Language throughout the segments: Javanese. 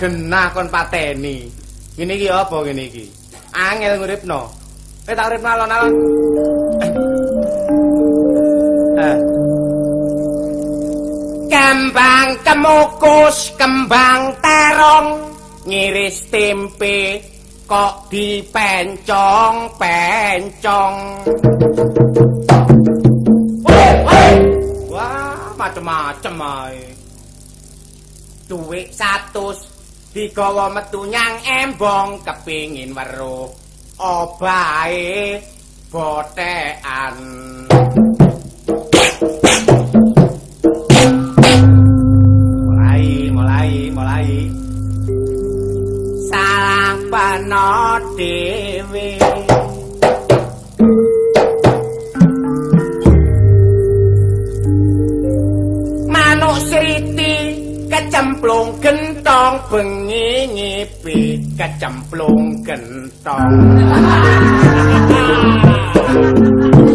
genah-genah kon pateni. Ngene iki apa ngene iki? Angel nguripno. Eh tak uripno alon-alon. Eh. Kembang kemukus, kembang terong, ngiris tempe kok dipencong-pencong. Wah, macem-macem ae. Duit satus digawa metu nyang embong kepingin weruh obahe botekan. mulai, mulai, mulai. Salah pano dhewe. Manuk sriti kecemplung gentong bengi ngipi kecemplung gentong.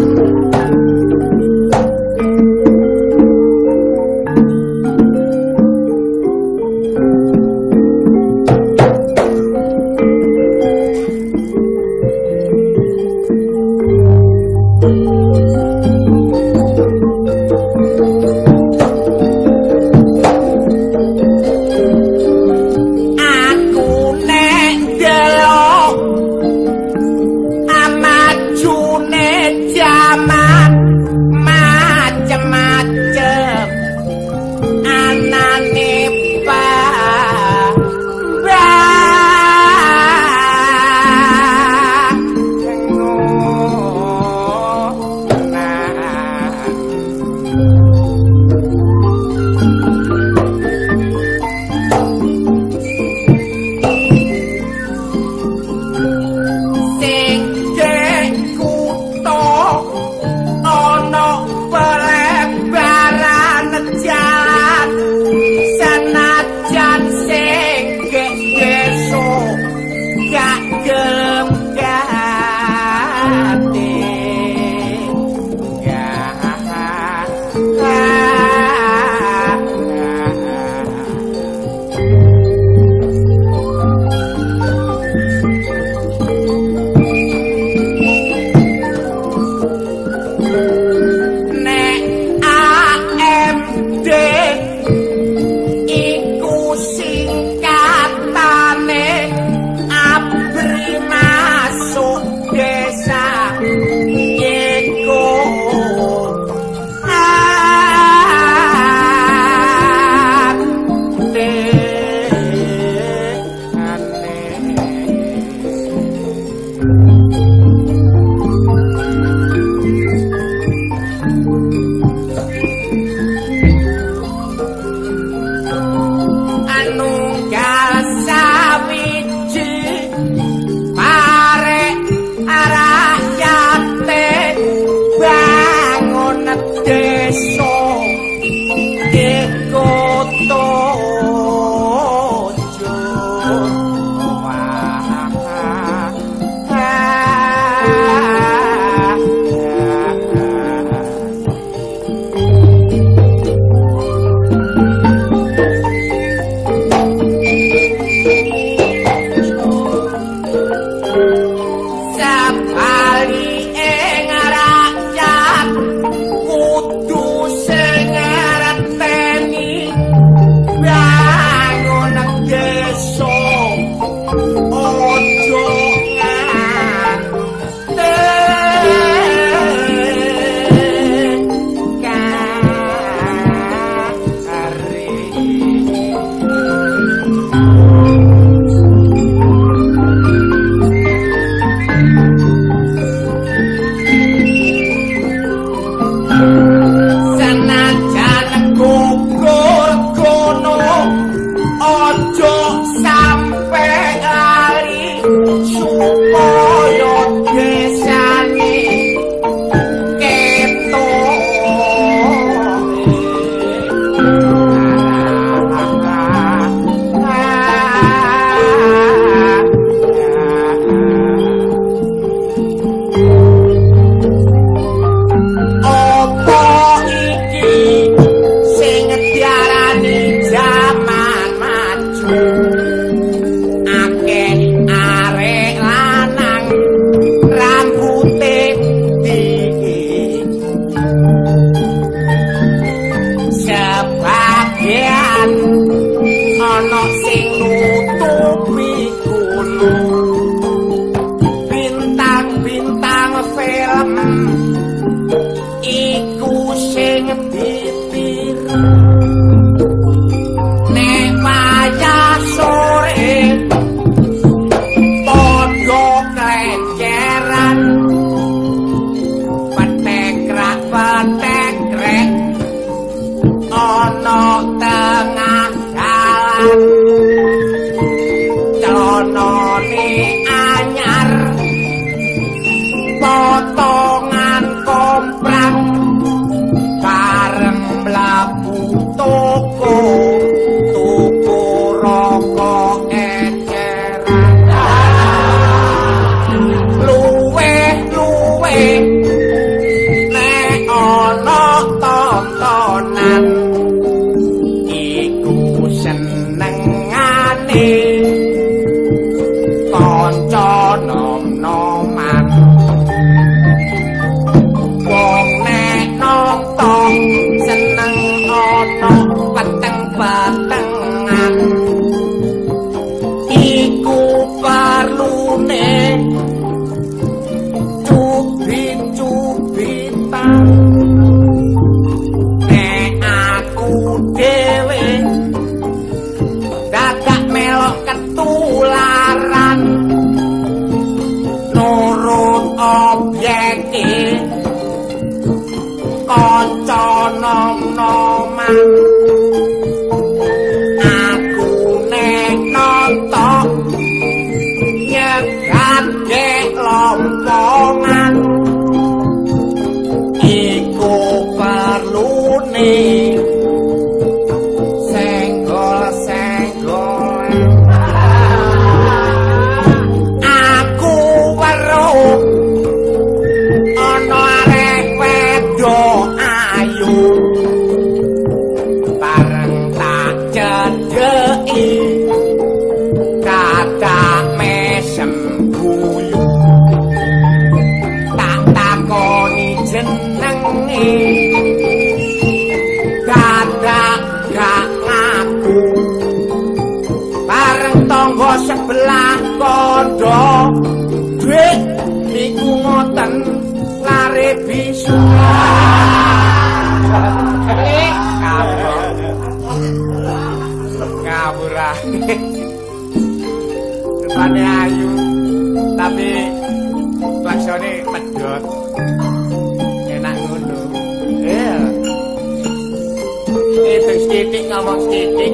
Ngomong sithik.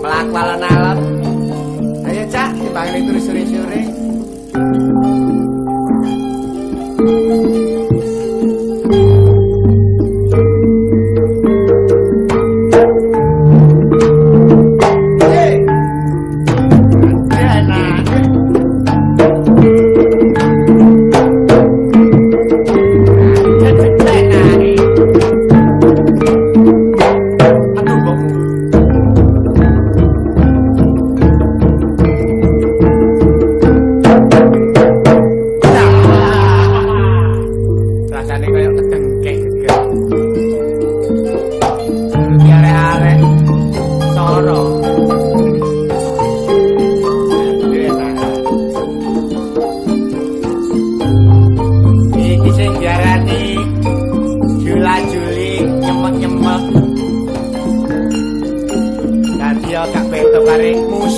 Melaku alon-alon.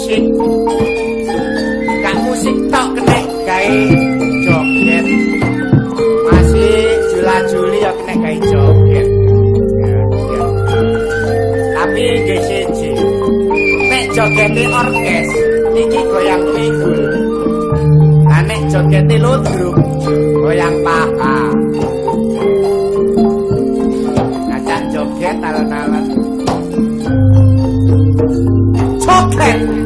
Musik. Gak musik tok kena gawe joget. Masih jula-juli ya kena gawe joget. Tapi siji. Nek jogete orkes iki goyang. Lah nek jogete ludruk goyang paha. Ngajak joget alon-alon. Joget.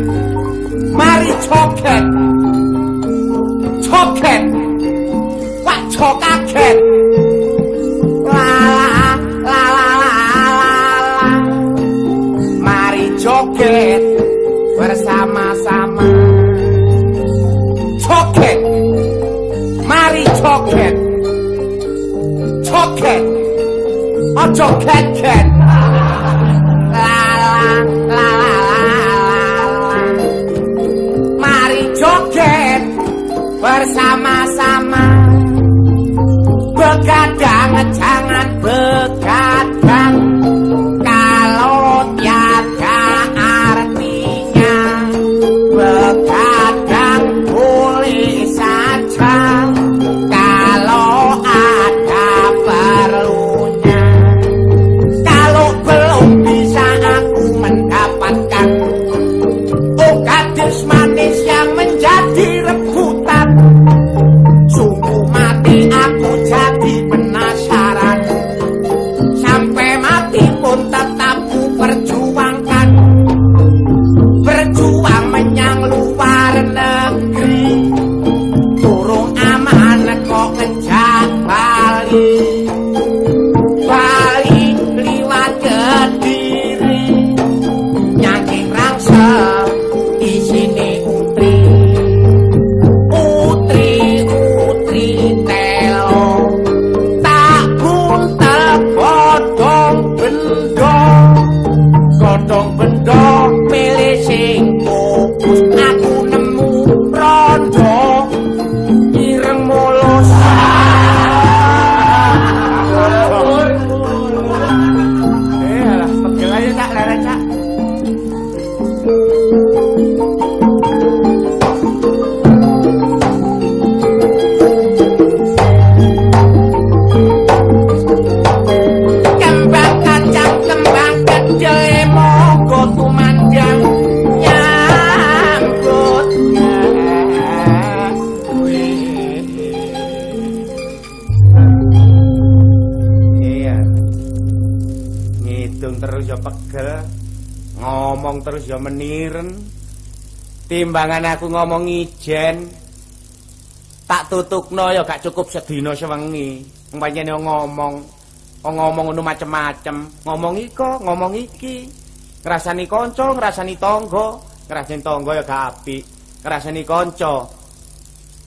Ojo ket-ket. Timbangan aku ngomong ijen. Tak tutukno ya gak cukup sedina sewengi. Umpamane ngomong ngomong ngono macem-macem, ngomong iko, ngomong iki. Ngrasani kanca, ngrasani tangga, ngrasani tangga ya gak apik. Ngrasani kanca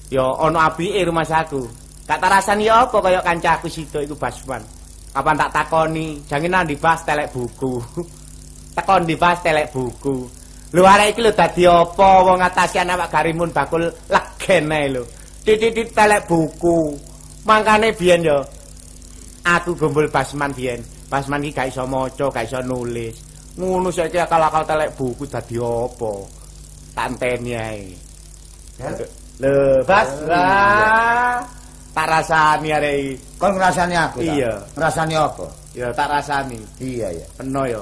ya ana apike rumah saku. Gak tak rasani apa kaya kancaku situ iku Basman. Kapan tak takoni, jange nang dibahas telek buku. Tekon dibahas telek buku. Lho arek iki lho dadi apa wong ngatasi anak garimun bakul legen ae lho. Titit telek buku. Mangkane biyen ya aku gombol Basman biyen. Basman iki gak iso maca, gak iso nulis. Ngono saiki akal-akal telek buku dadi apa? tanteni ae. Lho, Bas. Lah. Tak rasani arek iki. Kon ngrasani aku ta? Iya. Ngrasani apa? Ya tak rasani. Iya ya. Peno ya.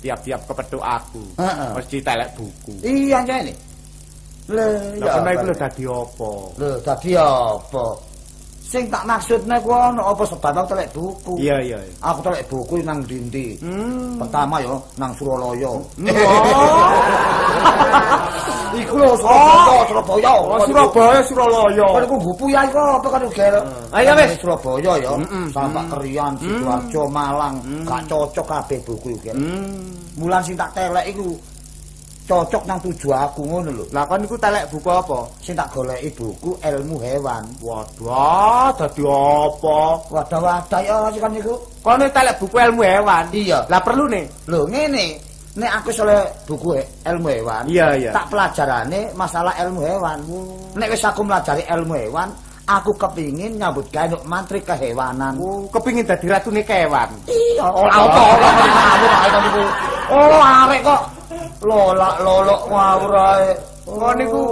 Tiap-tiap kepethuk aku. Heeh. Mesti telek buku. Iya jane. Le, Lah peno iku lho dadi apa? Lho, dadi apa? Sing tak maksudne ku ono apa sebab aku telek buku. Iya iya. Aku telek buku nang ndi Hmm. Pertama yo nang Suralaya. Oh. Iku lho Surabaya, Surabaya. Oh, Surabaya, Suralaya. Kan iku gupu ya iku apa kan ugel. Ayo, wis. Surabaya ya. Mm-mm. Sampak Kerian, Sidoarjo, Malang, gak cocok kabeh buku. Hmm. Mulan sing tak telek iku cocok nang tuju aku ngono lho. Lah kon iku telek buku apa? Sing tak goleki buku ilmu hewan. Waduh, dadi apa? Wadah-wadah ya kan niku. Kon telek buku ilmu hewan. Iya. Lah perlu nih. Lho ngene, nek aku soleh buku ilmu hewan, Iya, iya. tak pelajarane masalah ilmu hewan. Nek wis aku melajari ilmu hewan, aku kepingin nyambut gawe mantri kehewanan. Oh, kepingin dadi ratune kewan. Iya, ora apa ora to niku. Oh, arek kok lolak lolok ngawur ae. Kon niku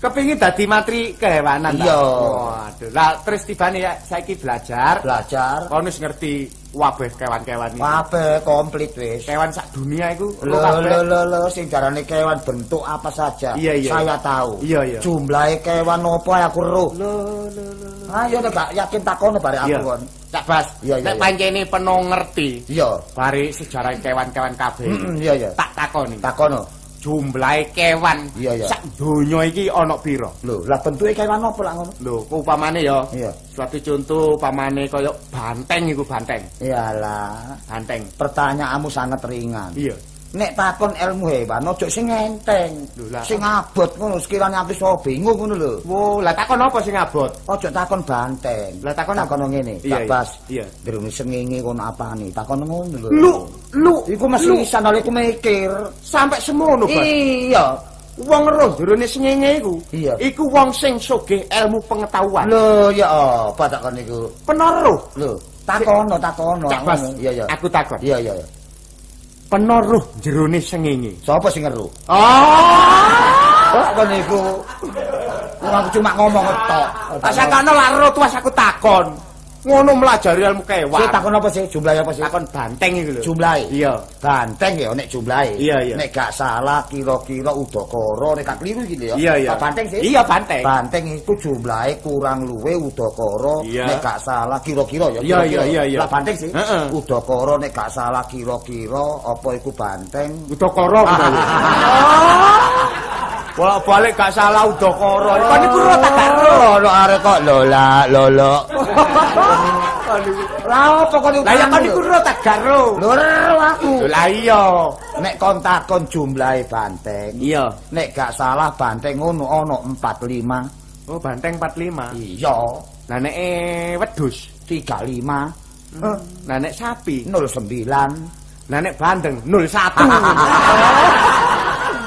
kepingin dadi matri kehewanan? Iya. Waduh. Lah terus tibane ya saiki belajar. belajar Kon wis ngerti wabeh kewan-kewan iki. kabeh komplit wis. Kewan sak dunia iku Lho lho lho lho sing darane kewan bentuk apa saja. Iya, iya. Saya tahu. Iya, iya. Jumlahe kewan opo aku roh. Lho lho lho. Ayo nek gak yakin takono bare aku kon. Cak Bas, Iya, iya, nek pancene penuh ngerti Iya. bari sejarah kewan-kewan kabeh. Iya iya. Tak takoni. Takono. Jumlahe kewan Iya, iya. sak donya iki ana pira? Lho, lah bentuke kewan opo lah ngono? Lho, upamane ya. Iya. Suatu contoh upamane kaya banteng iku banteng. Iyalah, Banteng. pertanyaanmu sangat ringan. Iya. Nek takon ilmu hewan ojo sing enteng. Sing abot ngono sekiranya aku iso bingung ngono lho. Wo, lah takon apa sing abot? Ojo takon banteng. Lah, takon takon ngene, tak bas. iya. Drone sengenge kono apane? Takon ngono lho. Lu, lu, iku mesti isan oleh mikir. sampai semono, Bas. Iya. Wong roh durune sengenge iku. Iya. Iku wong sing sugih ilmu pengetahuan. Lho, ya apa takon niku? Penaruh. Lho, takono takono. Bas. Iya iya. Aku takon. Iya iya. iya. Penaruh jerone sengenge. Sapa sing ngeru? Oh! Kok kon niku? Aku cuma ngomong tok. Tak sakane lah roh tuas aku takon. Ngono melajari ilmu kewan. Sik takon apa sih? Jumlahe apa sih? takon banteng iku lho. Jumlahe. Iya. Banteng ya nek jumlahe. Iya, iya. Nek gak salah kira-kira udakara nek gak kliru iki ya. Iya, iya. Banteng sih. Iya, banteng. Banteng itu jumlahe kurang luwe udakara Iya. nek gak salah kira-kira ya. Iya, iya, iya, iya. Lah banteng sih. Heeh. Udakara nek gak salah kira-kira apa iku banteng. Udakara. Wala balik gak salah udakara. Kok niku ro tak gak ro. Lho arek kok lola lolo. Lah apa kok Lah ya kok niku ro tak gak ro. Lho ro aku. Lah iya. Nek kon takon jumlahe banteng. Iya. Nek gak salah banteng ngono ana 45. Oh, banteng 45. Iya, Lah nek wedhus, 35. Eh, lah nek sapi, 09. Lah nek bandeng 01.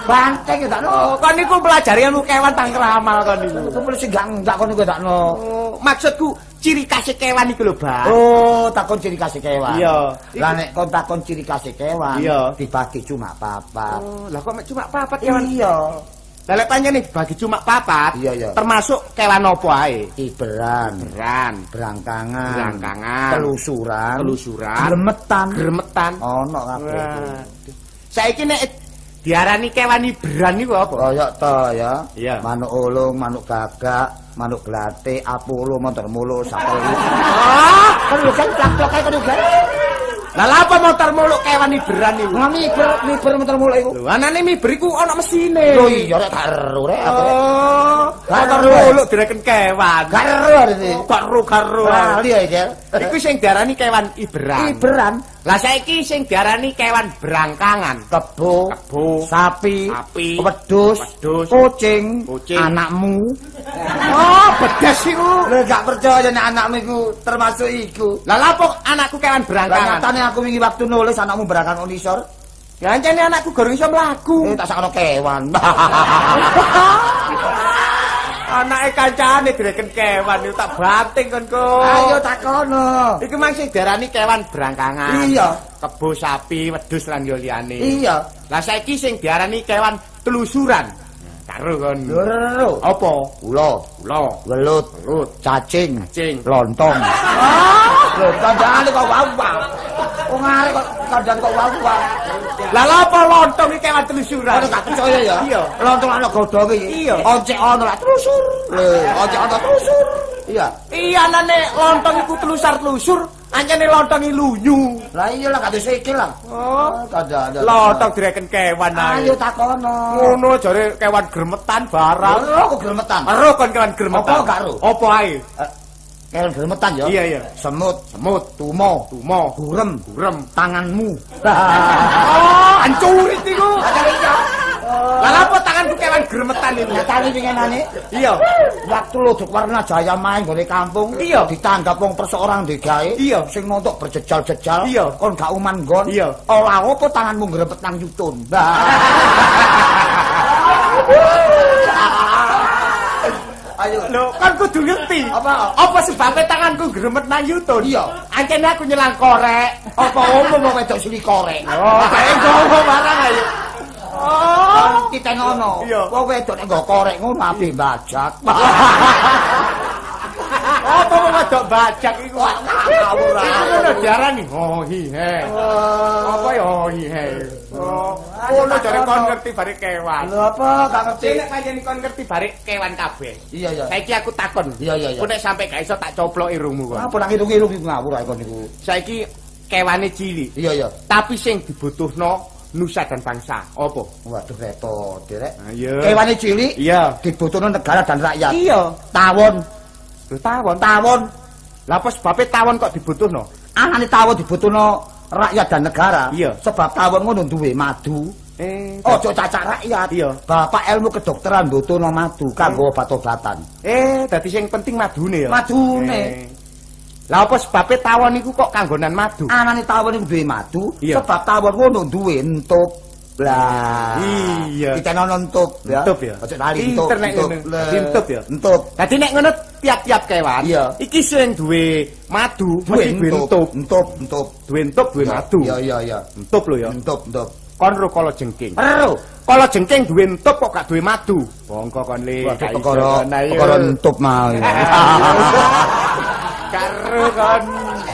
Banteng ya tak Oh, no. kon niku pelajari ilmu kewan tang ramal kon niku. Itu mesti gak enggak kon iku tak no. Oh, maksudku ciri khas kewan iku lho, Bang. Oh, takon ciri kasih kewan. Iya. Lah nek kon takon ciri kasih kewan, dibagi cuma papat. Oh, lah kok cuma papat kewan? Iya. Lah lek panjene dibagi cuma papat, Iya, iya. termasuk kewan apa ae? Iberan, Beran, berangkangan, Berangkangan. telusuran, Telusuran. gremetan. gremetan. Ono kabeh. Waduh. Saiki nek diarani kewan iberan niku apa? Kaya to ya. Iya. Manuk ulung, manuk gagak, manuk glate, apolo, motor mulu, sapel. Ah, Kan plak-plak kae kan lho. Lah lha apa motor muluk kewan iberan niku? Nang miber, miber motor mulu iku. Lho, anane miber iku ana mesine. Lho iya rek karo rek. Oh, motor muluk direken kewan. Karo arene. Karo karo. Lali ya iki. Iku sing diarani kewan iberan. Iberan, Lah saiki sing diarani kewan berangkangan. kebo, Kebo, sapi, Sapi. wedhus, kucing, Kucing. anakmu. Oh, bedes iku. Lho gak percaya nek anakmu iku termasuk iku. Lah lha anakku kewan Lah berangkangan? nyatane aku wingi waktu nulis anakmu berangkat unisor, Ya ancene anakku gorong iso mlaku. eh tak sakno kewan. Anake kancane direken kewan iku tak banting kon kok. Ayo takono. Iku mang sing diarani kewan berangkangan. Iya. Kebo sapi, wedhus lan yo liyane. Iya. Lah saiki sing diarani kewan telusuran. Karo kon. Lho, Apa? ula, Ula, welut, lut, cacing, cing. lontong. Lho, kandhane kok wawa. Wong arek kok kandhane kok wawa. Lah lha apa lontong iki kewan telusuran? Ora gak percaya ya? Iya. Lontong ana godhonge iki. Iya. Oncek ana lak trusur. Lho, oncek ana trusur. Iya. Iya nane lontong iku telusar-telusur, ancene lontong iki lunyu. Lah iya lah gak sikil lah. Oh, Kandhane. lontong direken kewan ae. Ayo takono. Ngono jare kewan gremetan barang. Lho, kok gremetan. Ero kon kewan gremetan. Apa gak ero? Apa ae? Kewan gremetan ya? Iya, iya. Semut, Semut, tumo, tumo, burem, burem. tanganmu. Oh, hancurit iku. Lah apa tanganku kewan gremetan ini? Nyatane pingenane Iya. waktu lodok warna jaya main gone kampung Iya. ditanggap wong perseorang digawe Iya. sing montok berjejal-jejal Iya. kon gak uman nggon Iya. ora apa tanganmu ngrepet nang yutun ayo Lho, kan kudu ngerti. Apa? Apa sebabnya tanganku gremet nang yutun? Iya. Ancene aku nyelang korek. apa umum wong wedok sili korek Oh, kayak gowo barang ayo. Oh. titenono Iya. wong wedok nek nggo korek ngono ape bajak Apa mau wedok bajak iku? ngawur ae. Iku ngono diarani oh hi he. Apa ya oh hi he. Oh, ngono jare kon ngerti bare kewan. lho apa gak ngerti Nek panjen kon ngerti bare kewan kabeh. iya iya Saiki aku takon. Iya, iya, iya. Kok nek sampe gak iso tak coplok irungmu kon. apa nang irung-irung iku ngawur ae kon niku Saiki kewane cilik, iya iya tapi sing dibutuhno nusa dan bangsa. Apa? waduh repot direk kewane cilik Iya. dibutuhno negara dan rakyat Iya. tawon Lho tawon. tawon Lah apa sebabnya tawon kok dibutuhno? anane tawon dibutuhno rakyat dan negara Iya. sebab tawon ngono duwe madu Eh, ojo cacak rakyat Iya. bapak ilmu kedokteran butuhno madu kanggo obat-obatan eh dadi sing penting madune ya. madune Eh. Lah apa sebabnya tawon iku kok kanggonan madu? anane tawon iku duwe madu sebab tawon ngono duwe entup lah Iya. ditenono entup ya Entup ya? ojo lali entup entup. Lah. Entup ya? entup Dadi nek ngono tiap-tiap kewan, iki sing duwe madu, duwe entup entup. entup entup Duwe entup, duwe madu. iya iya iya Entup lho ya. entup entup Kon ro kala jengking. Ero, Kala jengking duwe entup kok gak duwe madu. Bongko kon le. Gak iso perkara entup mau. Karo kon.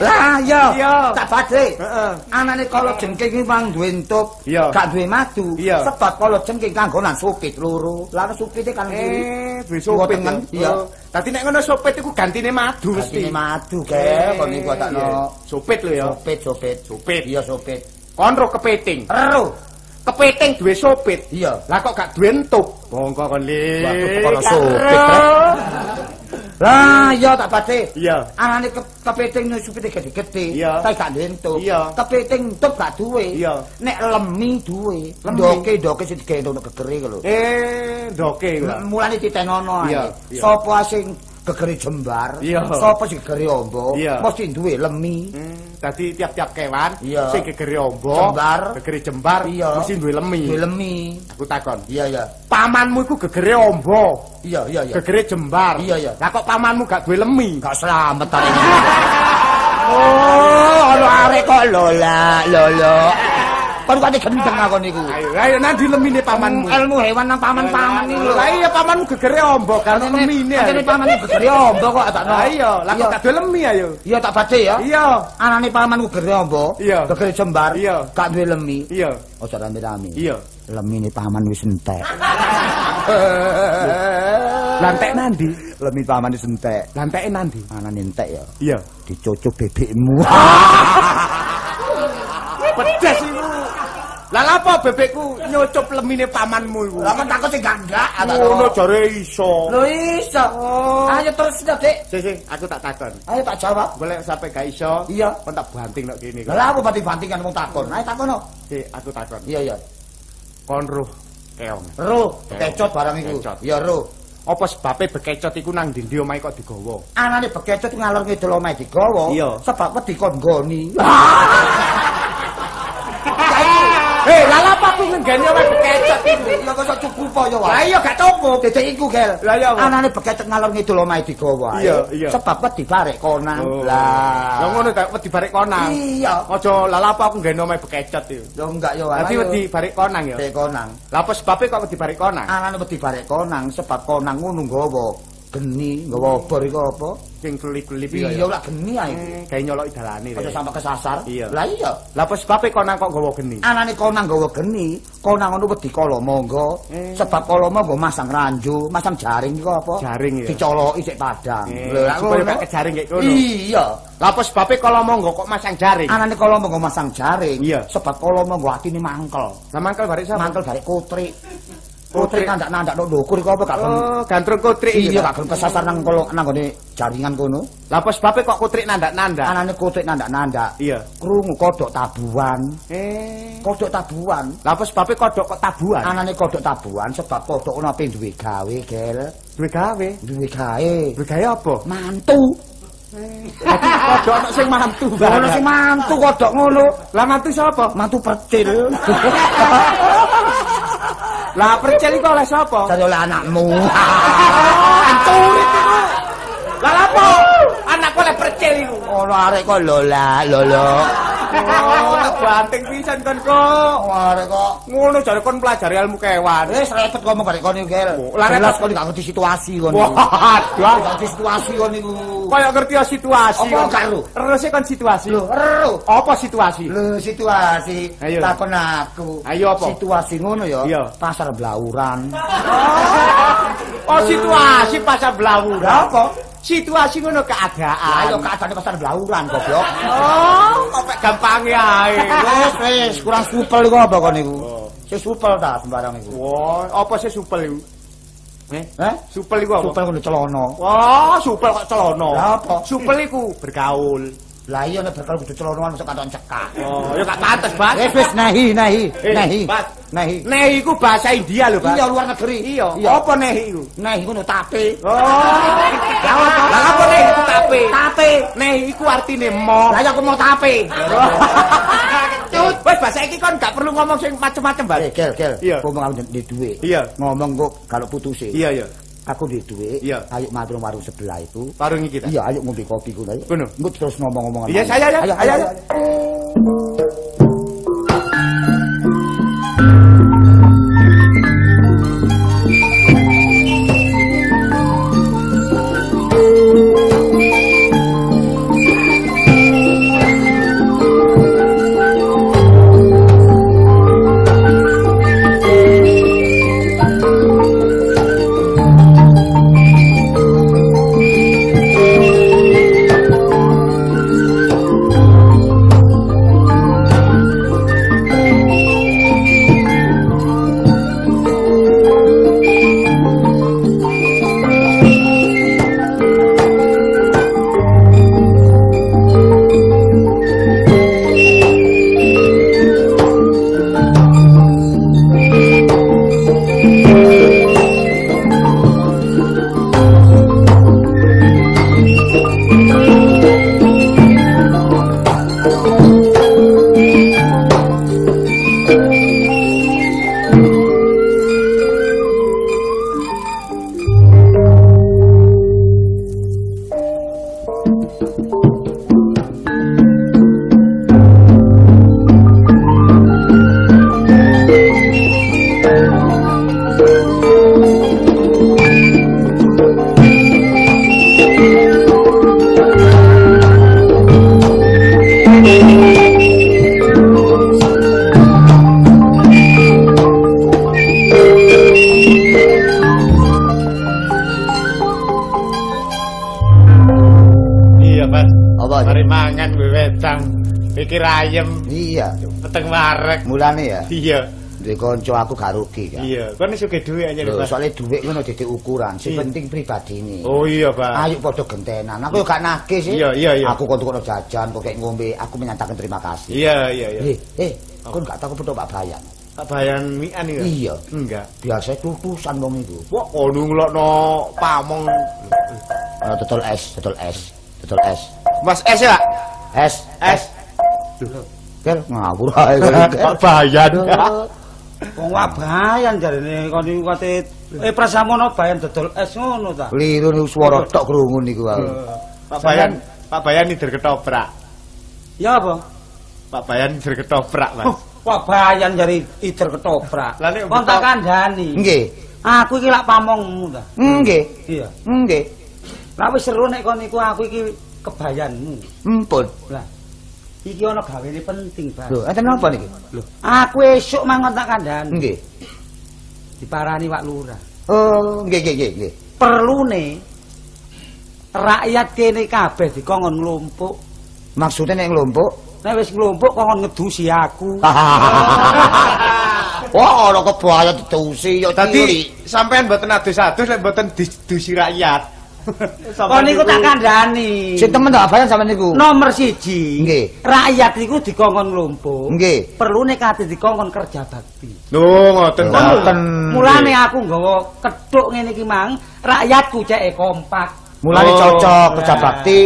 Lah iya, tak badhe. Heeh. Anane kala jengking iki mang duwe entup, Iya. gak duwe madu. Sebab kala jengking kanggonan supit loro. Lah supite kan Eh, duwe sopit ya. iya. Oh. Dadi nek ngono sopit iku gantine madu mesti. Mesti madu ke, kon niku Iya. takno. Sopit lho ya. Supit, supit. Supit. Iya, supit. Kon ro kepiting. Ero. Kepiting duwe sopit. Iya. Lah kok gak duwe entup? Bongko kon. Waduh, perkara Karo. sopit, Lah iya tak badhe. Iya. Anane ke, kepiting nu supite gede-gede, Iya. tapi gak duwe entup. Iya. Kepiting entup gak duwe. Iya. Nek lemi duwe. Ndoke ndoke sing digendong gegere ku lho. Eh, ndoke. Mulane ditenono. Iya, iya. Sapa sing gegere jembar, sapa sing gegere ombo, mesti duwe lemi. Hmm, Dadi tiap-tiap kewan sing gegere ombo, Jembar. gegere jembar, mesti duwe lemi. Duwe lemi. Aku takon. Iya, iya. Pamanmu iku gegere ombo, Iya, iya, iya. gegere jembar. Iya, iya. Lah kok pamanmu gak duwe lemi? Gak selamat ta. Oh, ono arek kok lola, lolo. Kon kok gendeng aku niku. Ayo, ayo nanti lemine pamanmu. Ilmu hewan nang paman-paman iki lho. Lah iya pamanmu gegere ombo kan lemine. Ajane pamanku gegere ombo kok tak Lah iya, lah kok duwe lemi ayo. Iya tak badhe ya. Iya. Anane pamanku gegere ombo, gegere jembar, gak duwe lemi. Iya. Ojo rame-rame. Iya. Lemine paman wis entek. Lantek nandi? Lemi paman wis entek. Lanteke nandi? Anane entek ya. Iya. Dicucuk bebekmu. Pedes iku. Lah apa bebekku nyucup lemine pamanmu iku? Lah takut sing gak Ngono jare iso. Lho iso. Ayo terus sudah, Dik. Sik sik, aku tak takon. Ayo tak jawab. Golek sampe gak iso. Iya. Kon tak banting nek kene. Lah aku banting-bantingan wong takon. Ayo takono. Sik, aku takon. Iya, iya. Kon roh keong. Ro, bekecot barang iku. Iya, ro. Apa sebabe bekecot iku nang ndi omahe kok digawa? Anane bekecot ngalor ngidul omahe digawa. Iya. Sebab wedi kon nggoni. Eh, lha apa aku ngenggani omahe bekecot iku. Ya kok cukup ya, Wan? Lah iya gak cukup. Dedek iku, Gel. Lah iya. Anane bekecet ngalor ngidul omahe digawa. ae. Iya, iya. Sebab wedi barek konang. Oh. Lah. Lah ngono ta wedi barek konang. Iya. Aja lalapo aku ngenggani omahe bekecot iku. Yo enggak yo. Dadi ayo. wedi barek konang ya. Barek konang. Lah apa sebabe kok wedi barek konang? Anane wedi barek konang sebab konang ngono nggawa geni, nggawa obor iku apa? Sing kelip-kelip Iya, ya. lak geni ae. Eh, Gawe nyoloki dalane. Aja Rek. sampe kesasar. Iya. Lah iya. Lah apa sebabe konang kok nggawa geni? Anane konang nggawa geni, konang ngono wedi kala monggo. Eh. Sebab kala monggo masang ranju, masang jaring iku apa? Jaring ya. Dicoloki sik padang. Eh, Lho, lak supaya ngono. gak kejaring kayak ngono. Iya. Lah apa sebabe kalau monggo kok masang jaring? Anane kala monggo masang jaring, Iya. sebab kala monggo atine mangkel. Lah mangkel barek sapa? Mangkel barek kutrik. Kutrik. Kutrik nandak-nandak nduk ndukur iku apa gak gelem. Oh, gandrung kutrik Iya, gak gelem kesasar nang kala nang gone jaringan kono. Lah apa sebabe kok kutrik nandak-nandak? Anane kutrik nandak-nandak. Iya. Krungu kodok tabuhan. Eh. Kodok tabuhan. Lah apa sebabe kodok kok tabuhan? Anane kodok tabuhan sebab kodok ono ape duwe gawe, Gel. Duwe gawe. Duwe gawe. Duwe gawe apa? Mantu. Dadi kodok ono sing mantu. Ono sing mantu kodok ngono. Lah mantu sapa? Mantu percil. Lah percel iku oleh sapa? Dadi oleh anakmu. Ancurit iku. Lah apa? Anakku oleh percel iku. Ono arek kok lola, lolo. Oh, banting pisan kon kok. Arek kok Ngono jare kon pelajari ilmu kewan. Wis repot ngomong karek kon iki, Gel. Lah Jelas kon gak ngerti situasi kon. Waduh. Gak ngerti situasi kon niku. Kaya ngerti situasi. Apa gak ru? Terus kon situasi. Lho, ero. Apa situasi? Lho situasi takon aku. Ayo, apa? Situasi ngono ya. Pasar Blauran. Oh, situasi pasar Blawur. Lah apa? Situasi ngono Lah keadaan. yo keadaane pasar Blauran goblok. Oh, kok pek gampange ae. Wis wis kurang supel iku apa kon niku? Oh. Sing supel ta sembarang iku. Wah, apa sih supel iku? Eh, Heh? supel iku apa? Supel ngono celana. Wah, supel kok celana. Lah apa? Supel iku bergaul. Lah iya nek bakal kudu celana masuk kanton cekak. Oh, ya gak pantes, Bas. Wis wis nahi nahi Eh, nahi. Bas. Nahi. Nehi iku bahasa India lho, Bas. Iya luar negeri. Iya. Apa nehi iku? Nahi ngono tape. Oh. Lah apa? Nehi iku tape? Tape. Nehi iku artine mo. Lah ya aku mau tape. Cut, wis bahasa iki kon gak perlu ngomong sing macem-macem, Bas. Eh, gel, gel. Ngomong di duit. Iya. Ngomong kok kalau putus Iya, iya. Aku duit. Iya. Ayo matur warung sebelah itu. Warung iki ta. Iya, ayo ngombe kopi ku ayo. Ngono. Terus ngomong-ngomong. Iya, saya, ya. Ayo, Ayo, ayo. ayo. Iya. duwe kanca aku gak rugi kan. Iya, kon iso dhuwit aja lho, Lho, Bas. soalnya duit ngono dadi ukuran, sing penting pribadi ini. Oh iya, Bas. Ayo padha gentenan. Aku yo gak nagih sih. Iya, iya, iya. Aku kon tukono jajan, kok ngombe, aku menyatakan terima kasih. Iya, iya, iya. Eh, eh, kon gak tahu pedo Pak Bayan. Tak bayan mian iki. Iya. Enggak. Biasa tutusan wong iku. Wah, kono ngelokno pamong. Ana total es, total es, total es. Mas es ya? Es, Es. Kel ngawur ae kok. Pak Bayan. Wong wabayan jarene kon niku kate eh prasamono bayan dodol es ngono ta. Liru niku swara tok krungu niku wae. Pak Bayan, Pak Bayan nider ketoprak. Ya apa? Pak Bayan nider ketoprak, Mas. Oh, wabayan jari ider ketoprak. Lah nek Kon tak kandhani. Nggih. Aku iki lak pamongmu ta. Nggih. Iya. Nggih. Lah wis seru nek kon niku aku iki kebayanmu. Empun. Lah iki ana gawene penting, Bang. Lho, enten napa niki? Lho, aku esuk mangon tak kandhani. Nggih. Diparani Pak Lurah. Oh, nggih nggih nggih nggih. Perlune rakyat kene kabeh dikongkon nglumpuk. Maksude nek nglompok Nek wis nglumpuk kongkon ngedusi aku. Wah, ana kebayang ditusi yo Dadi sampean mboten adus-adus lek mboten didusi rakyat. Kon niku tak kandhani. Sing temen tak bayan sampean niku. Nomor siji, Nggih. rakyat iku dikongkon nglumpuk. Nggih. Perlune kate dikongkon kerja bakti. Lho, ngoten ta. Ngoten. Mulane aku nggawa kethuk ngene iki mang, rakyatku ceke kompak. Mulane Oh, cocok kerja bakti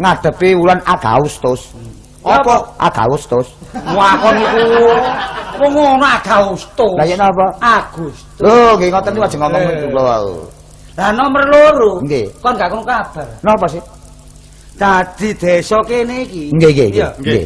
ngadepi wulan Agustus. Apa? Agustus. Wah kon niku wong ngono Agustus. Lah yen apa? Agustus. Lho, nggih ngoten niku aja ngomong Eh. kula. Lah nomor loro. Nggih. Kon gak kono kabar. Napa sih? Dadi desa kene iki. Nggih nggih. Nggih.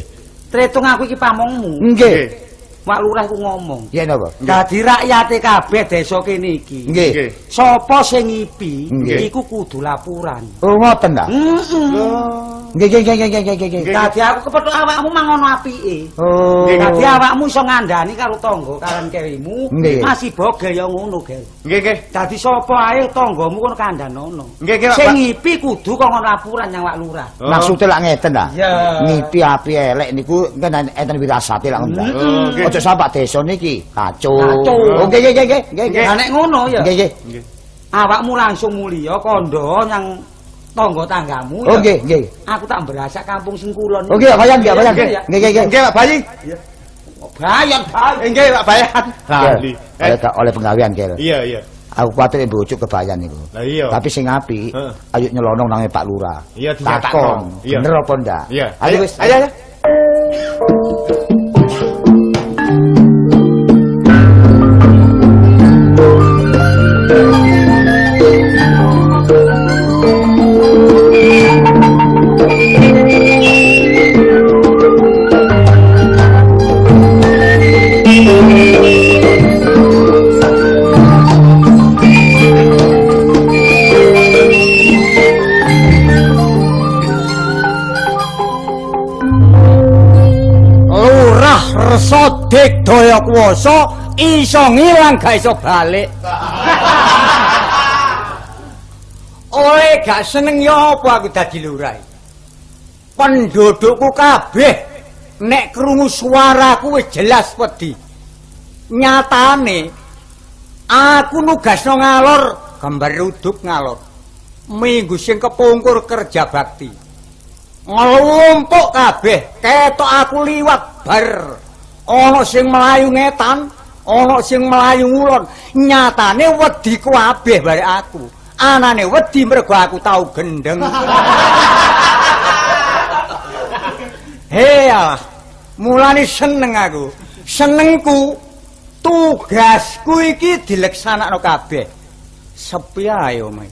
Tretung aku iki pamongmu. Nggih. Mak lurah ku ngomong. Yen napa? Dadi rakyate kabeh desa kene iki. Nggih. Sapa sing ngipi iku kudu laporan. Oh, ngoten ta? Heeh. Nggih nggih nggih nggih nggih nggih. Dadi aku kepethuk awakmu mangono apike. Oh. Nggih, Dadi awakmu iso ngandani karo tangga karan kerimu Nggih. masih bogel ya ngono, Gel. Nggih, nggih. Dadi sapa ae tanggamu kono kandhanono. Nggih, nggih, Pak. Sing ngipi kudu kongkon laporan nyang Wak Lurah. Oh. Maksudnya lak ngeten ta? Iya. Ngipi api elek niku enten wirasate lak ngoten. ta? Ojo sampak desa niki kacau. Kacau. Oh, nggih nggih nggih nggih. Lah nek ngono ya Nggih nggih. Awakmu langsung mulya kandha nyang tangga tanggamu Oh, nggih nggih. Aku tak mberasak kampung sing kulon. Oh, nggih, bayan nggih, bayan. Nggih, ya. Nggih nggih nggih. Nggih, Pak Bayi. Bayan, bayan. Eh, Nggih, Pak Bayan. Lali. Kel. Oleh oleh penggawean kel. Iya, iya. Aku kuwatir bojo kebayan niku. Lah iya. Tapi sing apik, Heeh. ayo nyelonong nang Pak Lurah. Iya, dicatakno. Takon, Iya. bener apa ndak? Iya. Ayo wis. Ayo, ayo. Resa digdaya kuwasa iso ngilang gak iso balik. Oleh gak seneng ya apa aku dadi lurah. Pendudukku kabeh nek krungu suaraku wis jelas wedi. Nyatane aku nugasno ngalor gambar uduk ngalor. Minggu sing kepungkur kerja bakti. ngelumpuk kabeh ketok aku liwat bar ana sing melayu ngetan ana sing melayu ngulon. Nyatane wedi kabeh bare aku. Anane wedi mergo aku tau gendeng. He alah mulane seneng aku. Senengku tugasku iki dileksanakno kabeh. Sepi ae omahe.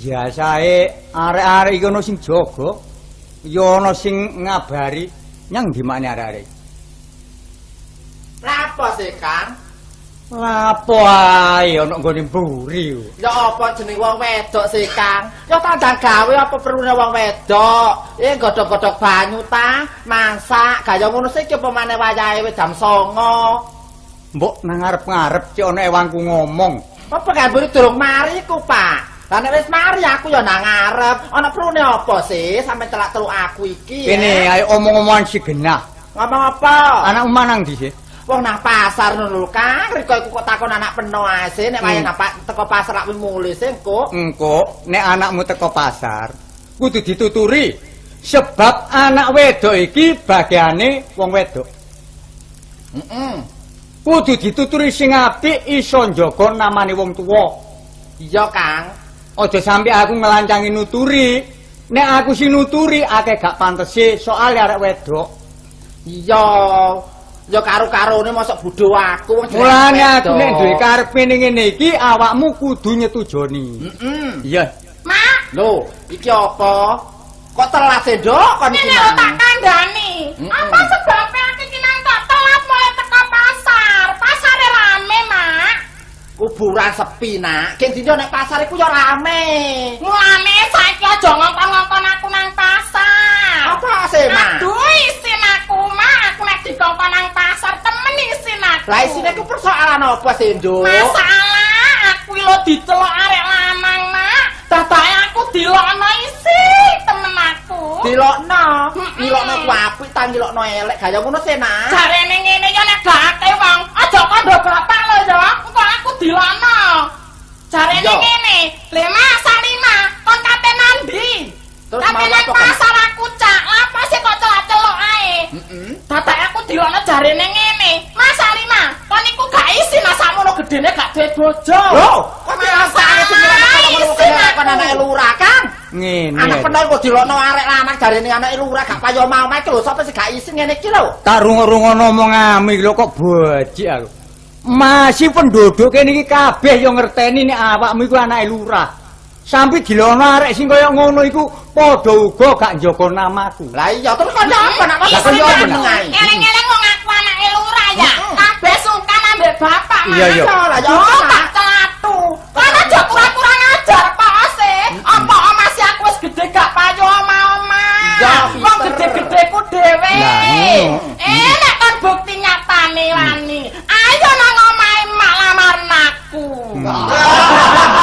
Biasae arek-arek iki ana sing jaga ya ana sing ngabari. Nyang di mana arek-arek Napa sih, Kang? lapo ae ana nggone mburi. Ya apa jeneng wong wedok sih, Kang? Ya tandang gawe apa perlune wong wedok? Eh godhog-godhog banyu ta, masak, gaya ngono sih ki apa maneh wayahe wis jam 09.00. mbok nang ngarep-ngarep cek ana ewangku ngomong Apa gambune durung mari ku, Pak? Lah nek wis mari aku ya nang ngarep. Ana perlune apa sih sampe celak telu aku iki? kene eh? ae omong-omongan si genah ngomong apa? anak manang di sih Wong nang pasar ngono lho, Kang. Riko iku kok takon anak peno sih nek wayah Hmm. teko pasar lak mulih sih engko. engko nek anakmu teko pasar kudu dituturi sebab anak wedok iki bagiane wong wedok Heeh. kudu dituturi sing apik iso njaga namane wong tuwa Iya, Kang. aja sampe aku ngelancangi nuturi nek aku sing nuturi akeh gak pantese soal arek wedok Iya. Ya karo-karone mosok bodho aku wong Mulane aku nek duwe karepe ning ngene iki awakmu kudu nyetujoni. Heeh. Iya. Mak, Lho, iki apa? Kok telat Nduk? Kon iki. ini lho tak kandhani. Apa sebabnya aku iki nang kok telat mulai teko pasar? Pasare rame, Mak. Kuburan sepi, Nak. Geng dino nek pasar iku ya rame. Mulane saiki aja ngongkon-ngongkon aku nang pasar. Apa sih, Mak? Aduh, isin aku, Mak. Aku nek dikongkon nang pasar temen isin aku. Lah isine ku persoalan apa sih, Nduk? Masalah aku lho dicelok arek lanang, Mak. Dadake aku dilokno isi temen aku. Dilokno. Dilokno ku apik ta dilokno elek gaya ngono sih, Nak. Jarene ngene ya nek gak akeh wong, aja kandha bapak lho ya. Engko aku dilokno. Jarene ngene, le Mas Salima, kon kate nandi? Terus nang apa, Kon? pasar aku cak, apa sih kok celak-celok ae? Heeh. Bapak aku dilokno jarene ngene, Mas Salima, kon iku gak isi masakmu gedene gak duwe bojo. Lho, kok kon aku. anake lurah kan? Ngene. Anak pendol kok dilokno arek lanang jarene anake lurah gak payo mau mek lho sapa sing gak isin ngene iki lho. Tak rungo-rungono omong ami lho kok bajik aku. Masih penduduk kene iki kabeh yo ngerteni nek awakmu iku anake lurah. Sampai dilono arek sing kaya ngono iku padha uga gak njaga namaku. Lah iya terus kok apa nak kok apa, Nak? ae. Eleng-eleng wong aku anake lurah ya. Kabeh sungkan ambek bapak. Iya, iya. Yo tak celatu. Kan aja kurang-kurang ajar Pak Ose. Apa masih aku wis gede gak payu oma-oma. Iya, Wong Peter. gede-gedeku dhewe. Lah, ngono. Eh nek kon bukti nyatane wani. Ayo nang omahe mak lamaran aku.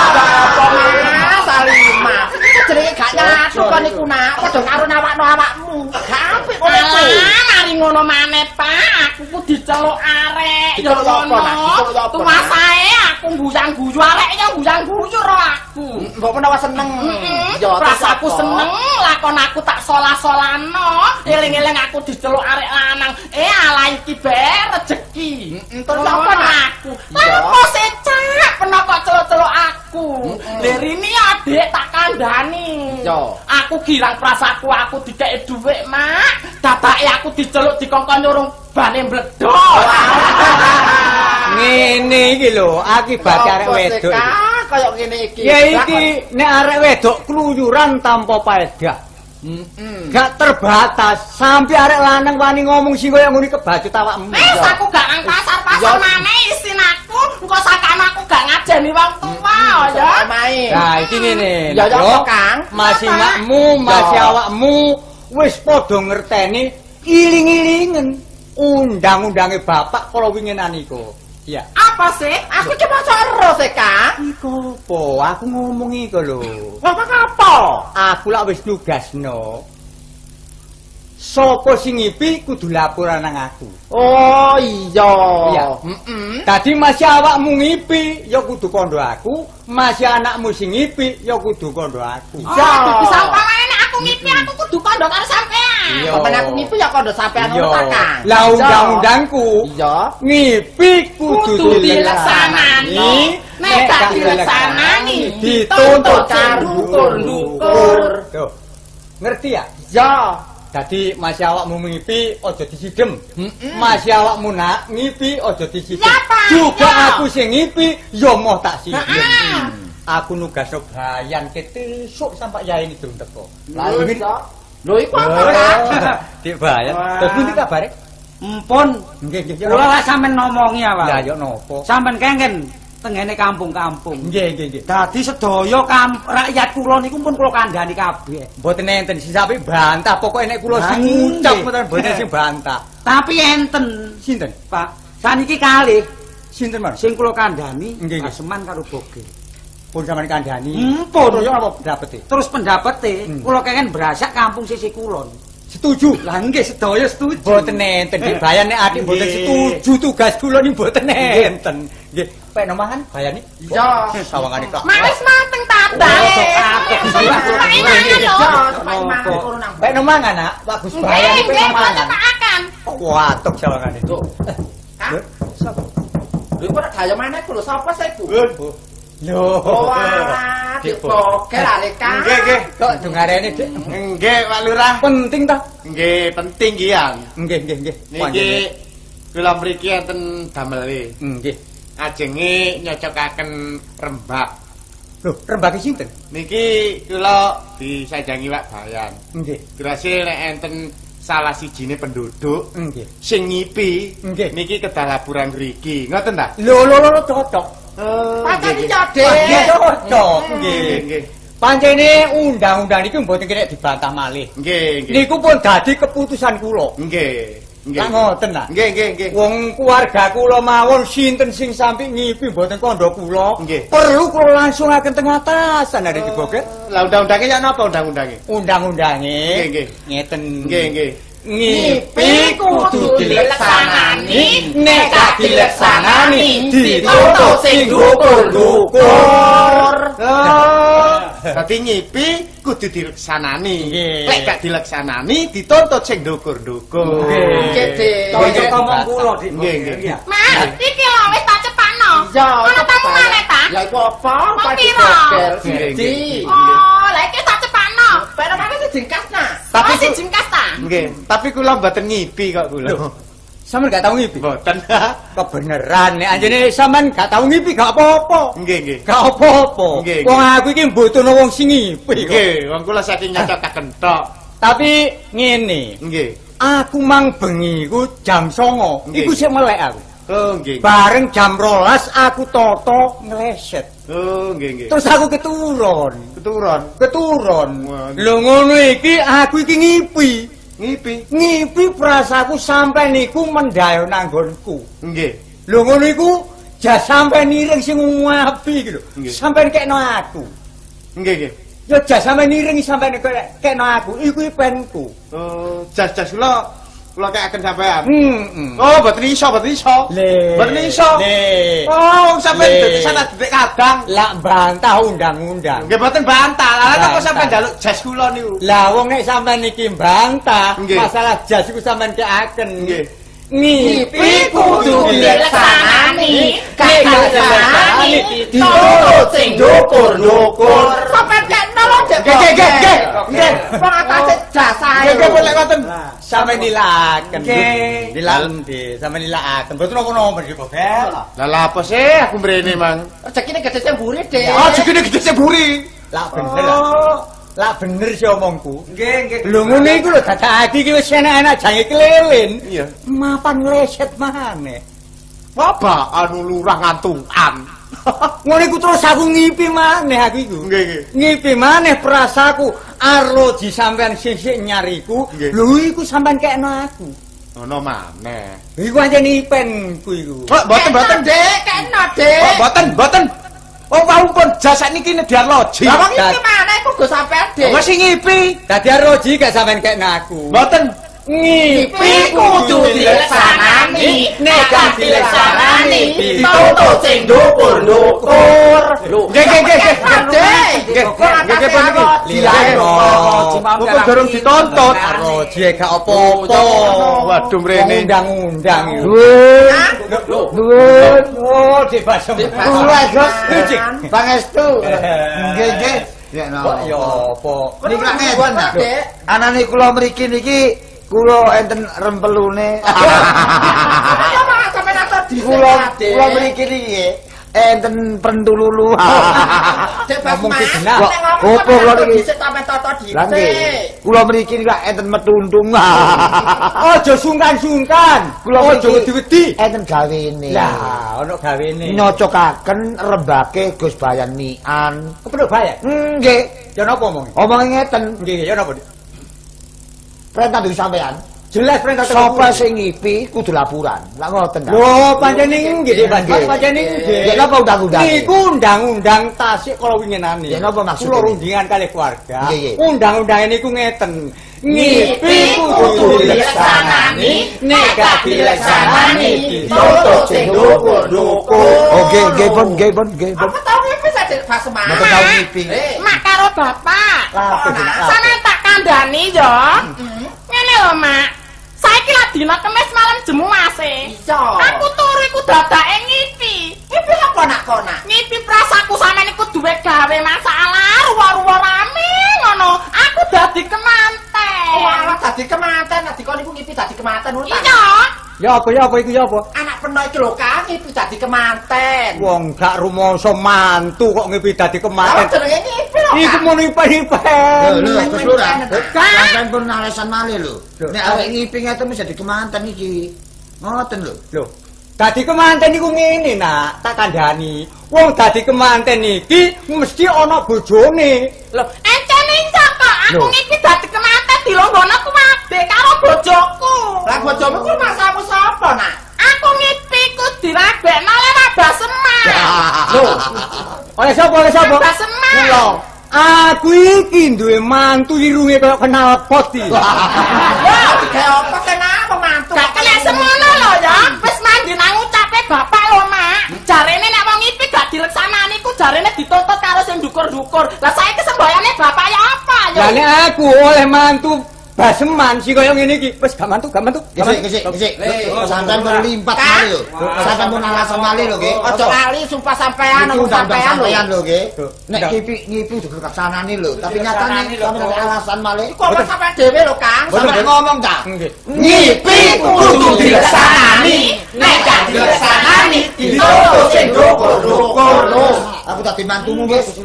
Ah, Salima. Iku jenenge gak nyatu kon iku nak. Padha karo nawakno awakmu. Gak apik iku. Alah, mari ngono maneh, Pak. Aku ku diceluk arek. Diceluk apa, Nak? Diceluk apa, Nak? Tuasae aku mbuyang guyu arek ya mbuyang guyu ro aku. Mbok menawa seneng. Heeh. Ya Rasaku apa? seneng, lakon aku tak solah-solano. Eling-eling aku diceluk arek lanang. Eh ala iki be rejeki. Mm-mm, terus apa, Nak? aku? Apa secak peno kok celuk-celuk aku. Leri adik tak kandhani. Iya. Aku girang prasaku aku dikeki dhuwit, Mak. Dadake aku diceluk dikongkon nyurung bane mbledok. Ngene iki lho akibat arek wedok. Kayak ngene iki. Ya iki nek arek wedok kluyuran tanpa faedah. Heeh. Gak terbatas sampai arek lanang wani ngomong sing kaya ngene kebacut awakmu. Wis aku gak nang pasar-pasar Ya. maneh. Engko sakane aku gak ngajeni wong tuwa ya. Main. Nah, iki ngene. Ya, ya, Yo, apa, Kang? Masih Apa? makmu, masih Ya. awakmu wis padha ngerteni iling-ilingen undang-undange bapak kala winginan iku. Iya. Apa sih? Aku cuma soro sih, Kang. Iku apa? Aku ngomong iku lho. Ngomong apa? Aku lak wis nugasno. Sopo sing ngipi kudu laporan nang aku. Oh, iya. Iya. Heeh. Tadi masih awakmu ngipi, ya kudu kondo aku. Masih anakmu sing ngipi, ya kudu kondo aku. Oh, Ya. bisa umpamane nek aku ngipi aku kudu kondo karo sampean. Iya. Aku ngipi ya kondo sampean ngono ta, Kang? Lah undang-undangku Iya. ngipi kudu Kudu dileksanani. Nek gak dileksanani, dituntut karo. Tuh. Ngerti ya? Iya. Dadi masih awakmu ngipi aja disidem. Heeh. Masih awakmu nak ngipi aja disidem. Juga aku sing ngipi ya moh tak sidem. Heeh. Aku nugasno bayan ketesuk sampai yai ini durung teko. Lah iya. Lho iku apa? Dik bayan. Wah. Terus pundi kabare? Mpun, Nggih nggih. kula lak sampean ngomongi Ya awak. yo nopo? Sampean kengken tengene kampung-kampung. Nggih nggih nggih. Dadi sedaya rakyat kula niku pun kula kandhani kabeh. Mboten enten sing sampe bantah pokoke nek kula sing ngucap mboten mboten sing bantah. Tapi enten, Sinten? Pak. Saniki kalih Sinten Mas? sing kula kandhani Nggih, nggih. Aseman karo Boge. Pun sampeyan kandhani. Mpun. Terus yo apa pendapete? Terus pendapete Hmm. kula kengken berasak kampung sisi kulon. Setuju. Lah nggih sedaya setuju. Mboten enten dik bayan nek adik mboten Nggih. setuju tugas kula ni mboten enten. Nggih, pek nomahan bayani. Iya. Sawangane kok. Wis mateng. Oh, akeh. Pak Iman Iya, lho. Pak. Pek nomangan nak, bagus Nggih, pek nggih, nomangan. tak akan. Watuk sawangane. Lho, sapa? Lho kok gaya maneh ku lho sapa sih ku? Lho. Oh, alah, dik poker ale Kang. Nggih, nggih. Kok dengarene Dik? Nggih, Pak Lurah. Penting ta? Nggih, penting nggih, Yang. Nggih, nggih, nggih. Niki kula mriki enten damele. Nggih. Ajenge nyocokaken rembak. Lho, rembake sinten? Niki kula disajangi Wak Bayan. Nggih. Dirasi nek enten salah sijine penduduk Nggih. sing ngipi Nggih. niki kedalaburan mriki. Ngoten ta? Lho lho lho cocok. Oh, Pancen cocok. Nggih, Nggih. nggih. Pancene undang-undang niki mboten kena dibantah malih. Nggih, nggih. Niku pun dadi keputusan kula. Nggih. Nggih. Lah ngoten lah. Nggih, nggih, nggih. Wong keluarga kula mawon sinten sing sampe ngipi mboten kandha kula. Nggih. Perlu kula langsung akan teng atasan ada diboket. Lah undang-undange ya napa undang-undange? Undang-undange Nggih, nggih. ngeten. Nggih, nggih. Ngipi kudu dileksanani, nek gak dileksanani dituntut sing dukur-dukur. Oh, dadi ngipi kudu dileksanani. Nggih. Lek gak dileksanani dituntut sing ndukur-ndukur. Nggih, Dik. Cocok ngomong kula, Dik. Nggih, nggih. Mas, iki lho wis tak cepakno. Iya. Ana tamu maneh ta? Ya iku apa? Bokel Nggih. Oh, lah iki tak. Pak mana sing jingkas nah? Tapi sing jengkas ta? Nggih, tapi kula mboten ngipi kok kula. Sampeyan gak tau ngipi? Mboten. Kebeneran nek anjene sampean gak tau ngipi gak apa-apa. Nggih, nggih. Gak apa-apa. Wong aku iki mbutuhno wong sing ngipi kok. Nggih, wong kula saking nyocokaken tok. Tapi ngene, Nggih. aku mang bengi ku jam 09.00. Nggih. Iku sik melek aku. Oh, nggih. Bareng jam 12 aku toto ngleset. Oh, nggih, nggih. Terus aku keturun. keturun Keturun. Lho ngono iki aku iki ngipi. Ngipi. Ngipi prasaku sampe niku mendayo nanggonku. Nggih. Lho ngono iku jas sampe niring sing ngapi iki lho. Sampe kekno aku. Nggih, nggih. Ya jas sampe niring sampe kekno aku. Iku penku. Oh, jas-jas kula kula kekaken sampean. Hmm. Oh, mboten iso, mboten iso. Le. Mboten iso. Le. Oh, sampean dadi sana detik kadang. Lak bantah undang-undang. Nggih mboten bantah. Lah kok sampean njaluk jas kula niku. Lah wong nek sampean iki bantah, masalah jas iku sampean kekaken. Nggih. Ngipi kudu dileksanani, gak dileksanani, dituntut sing dukur-dukur. Sampai Dik. Nggih, nggih, nggih, nggih. Nggih. Wong atase jasa. Nggih, nggih, boleh ngoten. Sampeyan nilaken. Nggih. Nilaken di, sampeyan nilaken. Mboten napa-napa iki kok. Lah lah apa sih aku mrene mang? Rezekine gede sing mburi, Dik. Oh, segede gede seburi. Lah bener lah. Lah bener sih omongku. Nggih, nggih. Lho ngene iku lho dadake iki wis enak-enak jange kelilin. Iya. Mapan ngleset maneh. Apa anu lurah ngantungan? Ngono iku terus aku ngipi maneh aku iku. Nggih, nggih. Ngipi maneh prasaku arloji sampean sisik nyariku. Lho iku sampean kekno aku. Ono maneh. Iku aja nipenku iku. Oh, mboten mboten. Dik, kena, Oh, Dik. mboten mboten. Oh, wau pun jasa niki nedhiar loji. Lah wong iki mana iku go sampean, Dik. Wes sing ngipi. Dadi arloji gak sampean kekno aku. Mboten. Ngipi kudu dileksanani, nek gak dileksanani dituntut sing dukur-dukur. Nggih, nggih, nggih, nggih. Dik. Nggih, Kok nggih, nggih, pun niki. Lilano. Mumpung durung dituntut. Arloji gak apa-apa. Waduh, mrene. Undang-undang iku. Hah? Nuwun. Oh, dibasem. Kula, Gus. Cik. Pangestu. Nggih, nggih. Ya Kok ya apa? Niki lak Niki ngeten. Dik. Anane kula mriki niki kula enten rempelune. Ya Kula kula mriki niki enten pentululu. Mas. nek ngomong Kok- opo niki? dhisik. Lah nggih. Kula mriki niki lak enten metuntung. Ojo sungkan-sungkan. Ojo mriki wedi-wedi. enten gawene. Lah, ono gawene. nyocokaken rembake Gus Bayan Mian. Kepedhok bayar. Nggih, Ya napa omong? omongin ngeten. Nggih, ya napa? Perintah dari sampean. Jelas perintah Sapa sing ngipi kudu laporan. Lah ngoten ta. Lho, pancen nggih, Dik, Mas. Nggih. Pancen nggih. Ya napa undang-undang? Niku undang-undang tasik kala winginane. Ya napa maksudnya? Kula rundingan kalih keluarga. Nggih, nggih. Undang-undang niku ngeten. Ngipi kudu dileksanani, nek gak dileksanani dituntut sing dukur-dukur. Oh, nggih, nggih pun, nggih pun, nggih pun. Apa tau ngipi saja pas semangat. Mboten tau ngipi. Mak karo bapak. Sampeyan tak kandhani yo. Ngene lho, Mak. Saiki lah dina Kamis malam jemu Mase. Iya. Aku turu iku dadake ngipi. Ngipi apa nak konak? Ngipi prasaku sampeyan iku duwe gawe masalah ruwa-ruwa rame ngono. Aku dadi kemanten. Oh, alah dadi kemanten, nek dikon iku ngipi dadi kemanten ngono ta? Iya. Ya apa ya apa iku ya apa? Anak penuh iki lho Kang, ngipi dadi kemanten. Wong gak rumangsa mantu kok ngipi dadi Lah kematen. jenenge ngipi lho. Iku Kang. mau nipen-nipen. Lho, lho. Kang. Sampeyan pun alasan malih lho. Nek arek ngipi ngeten mesti dadi kemanten iki. Ngoten lho. Lho, dadi kemanten iku ngene nak, tak kandhani. Wong dadi kemanten iki mesti ana bojone. Lho, kok. Aku ngipi dadi kemanten dilonggono kuwabe karo bojoku. Lah bojomu ku masamu sapa, Nak? Aku ngipi ku dirabekno lewat baseman. Lho, oleh sapa oleh sapa? Baseman. Kula. Aku iki duwe mantu irunge kaya kenal pot iki. Wah, digawe apa kenapa mantu? Gak kena semono lho ya. Wis mandi nang ucape bapak lho, Mak. Jarene nek wong ngipi gak dileksanani ku jarene dituntut karo sing dukur-dukur. Lah saiki semboyane bapak ya apa ya? Lah nek aku oleh mantu baseman sing kaya ngene iki, wis gak mantu, gak mantu. Gesik, gesik, gesik. Sampeyan pun limpat malih lho. Sampeyan pun alasan malih lho, nggih. Ojo kali sumpah sampean undang sampean lho. lho, nggih. Nek ngipi ngipi juga keksanane lho, tapi nyatane sampeyan ada alasan malih. Iku apa sampean dhewe lho, Kang? Sampeyan ngomong ta? Nggih. Ngipi kudu dileksanani, nek gak dileksanani dituntut sing dukur-dukur lho. Aku tadi mantumu wis.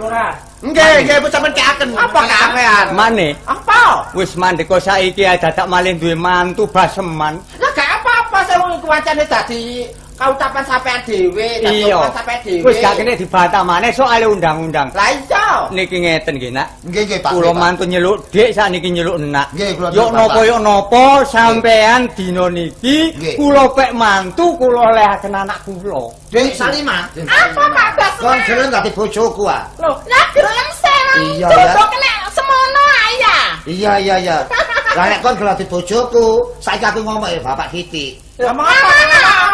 Nggih, nggih, sampean keaken. Apa sampean? Mane Apa? wis mandeka saiki dadak malih duwe mantu baseman. Lah gak apa-apa sing wong iku wancane dadi kautapan sampean dhewe, Iya. sampean dhewe. Wis gak kene dibantah maneh soal undang-undang. Lah iya. Niki ngeten nggih, Nak. Nggih, nggih, Pak. Kula nggih, Pak. mantu nyeluk dik sakniki nyeluk enak. Nggih, kula Yok nyeluk, napa yok napa sampean dina niki kula pek mantu kula olehaken anak kula. Dek Salima. Apa Pak Kon Baseman? gelem dadi bojoku ah. Lho, lah gelem sewu. Iya, ya. kena semono ae ya. Iya, iya, iya. Lah nek kon gelem dadi bojoku, saiki aku ngomong ya Bapak Kiti. Ngomong apa?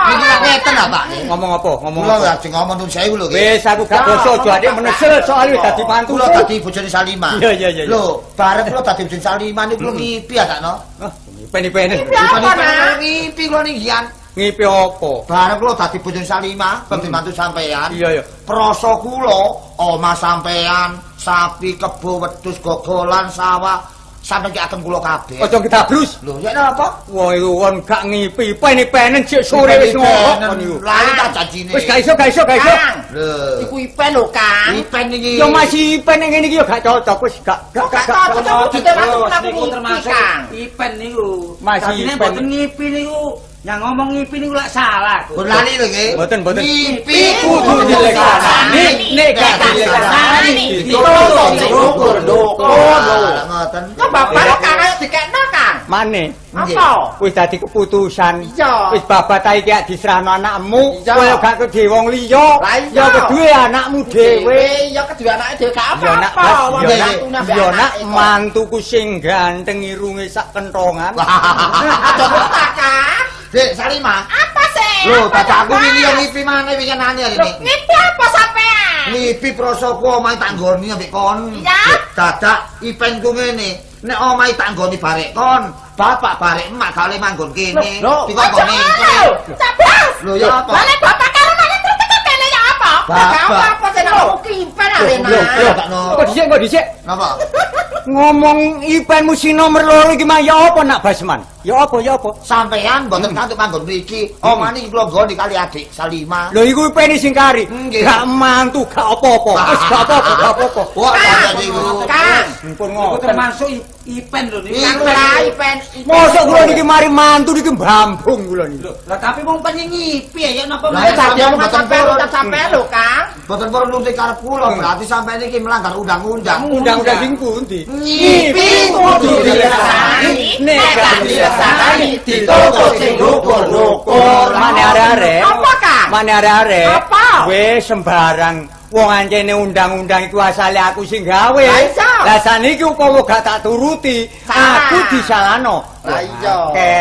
Iki lak ngeten ah, Pak. Ngomong apa? Ngomong Kula apa? lagi ngomong nun sewu lho. Wis aku gak basa adik menesel soal wis dadi mantu. Kula dadi bojone Salima. Iya, iya, iya. Lho, bareng kula dadi bojone Salima niku kula ngipi ya takno. Ah, Peni-peni. Bukan Apa, Nak? ngipi kula ninggian. Ngipi apa? Bareng kula dadi bojone Salima, dadi mantu sampean. Iya, iya. Prasa kula, omah sampean, sapi, kebo, wedhus, gogolan, sawah, sampeyan ki akan kula kabeh. Aja kitabrus. Lho, ya napa? Wah, iku kon gak ngipi, peni-penen sik sore wis ngomong kon iku. Lali tak janjine. Wis gak iso, gak iso, gak iso. Lho. iku ipen lho, Kang. Ipen iki. Yo masih pen ngene iki yo gak cocok wis gak gak Kok gak. gak cocok? gak- Dite ngipi, termasuk Kang. ipen niku. Masih ipen. mboten ngipi niku. Yang ngomong ngipi niku lak salah. Pun lali lho nggih. Mboten, mboten. Ngipi Kudu dileksanani, nek gak sing dukur-dukur lho. Ah, ngoten. Kok bapak lo Kang ayo dikekno, Kang? Mane Apa? wis dadi keputusan. Iya. Wis babat ta iki diserahno anakmu, kowe gak kedhe wong liya. Ya kedue anakmu dhewe. Ya kedua anake dhewe gak apa-apa. Ya nak, ya nak anake kok. mantuku sing ganteng irunge sak kentongan. Aja lupa, Kang. Dek Salima. Apa sih? Apa, bapakku Bapak? wingi yo ngipi maneh wingi nanya Lho, ini. ngipi apa sampean? Ngipi prosoku omahe tanggoni ambek kon. Ya. Dadak ipenku ngene. Nek omahe tanggoni barek kon, bapak barek emak kale manggon kene. Dikongkoni. Lho ya apa? Lah nek bapak karo mana terus tekan kene ya apa? Gak Bapak. Apa-apa sing aku kipen arena. Lho, lho, takno. Kok dhisik kok dhisik? Napa? Ngomong ipenmu si nomor loro iki mah ya apa nak Basman? Ya apa ya apa? Sampean mboten kantuk manggon mriki. Omah niki kula nggoni kali adik Salima. Lho iku ipene sing kari. Gak mantu, gak apa-apa. Wis gak apa-apa, gak apa-apa. Wah, kaya niku. Kang. Ngoten. termasuk ipen lho niku. Kang ipen. ipen. Mosok kula niki mari mantu niki mbambung kula niki. Lah tapi wong pengen ngipi ya napa Lah, dadi Mboten sampean purun. ucap sampean lho, Kang. Boten perlu nuntut karep kula, berarti sampean iki melanggar undang-undang. Undang-undang sing pundi? Ngipi kudu dileksanani. Nek gak dileksanani dituntut sing dukur-dukur. Mane arek-arek. Apa, Kang? Mane arek-arek. Apa? Wis sembarang Wong ancene undang-undang iku asale aku sing gawe. Lah saniki upama gak tak turuti, aku disalahno. Lah iya. Oke.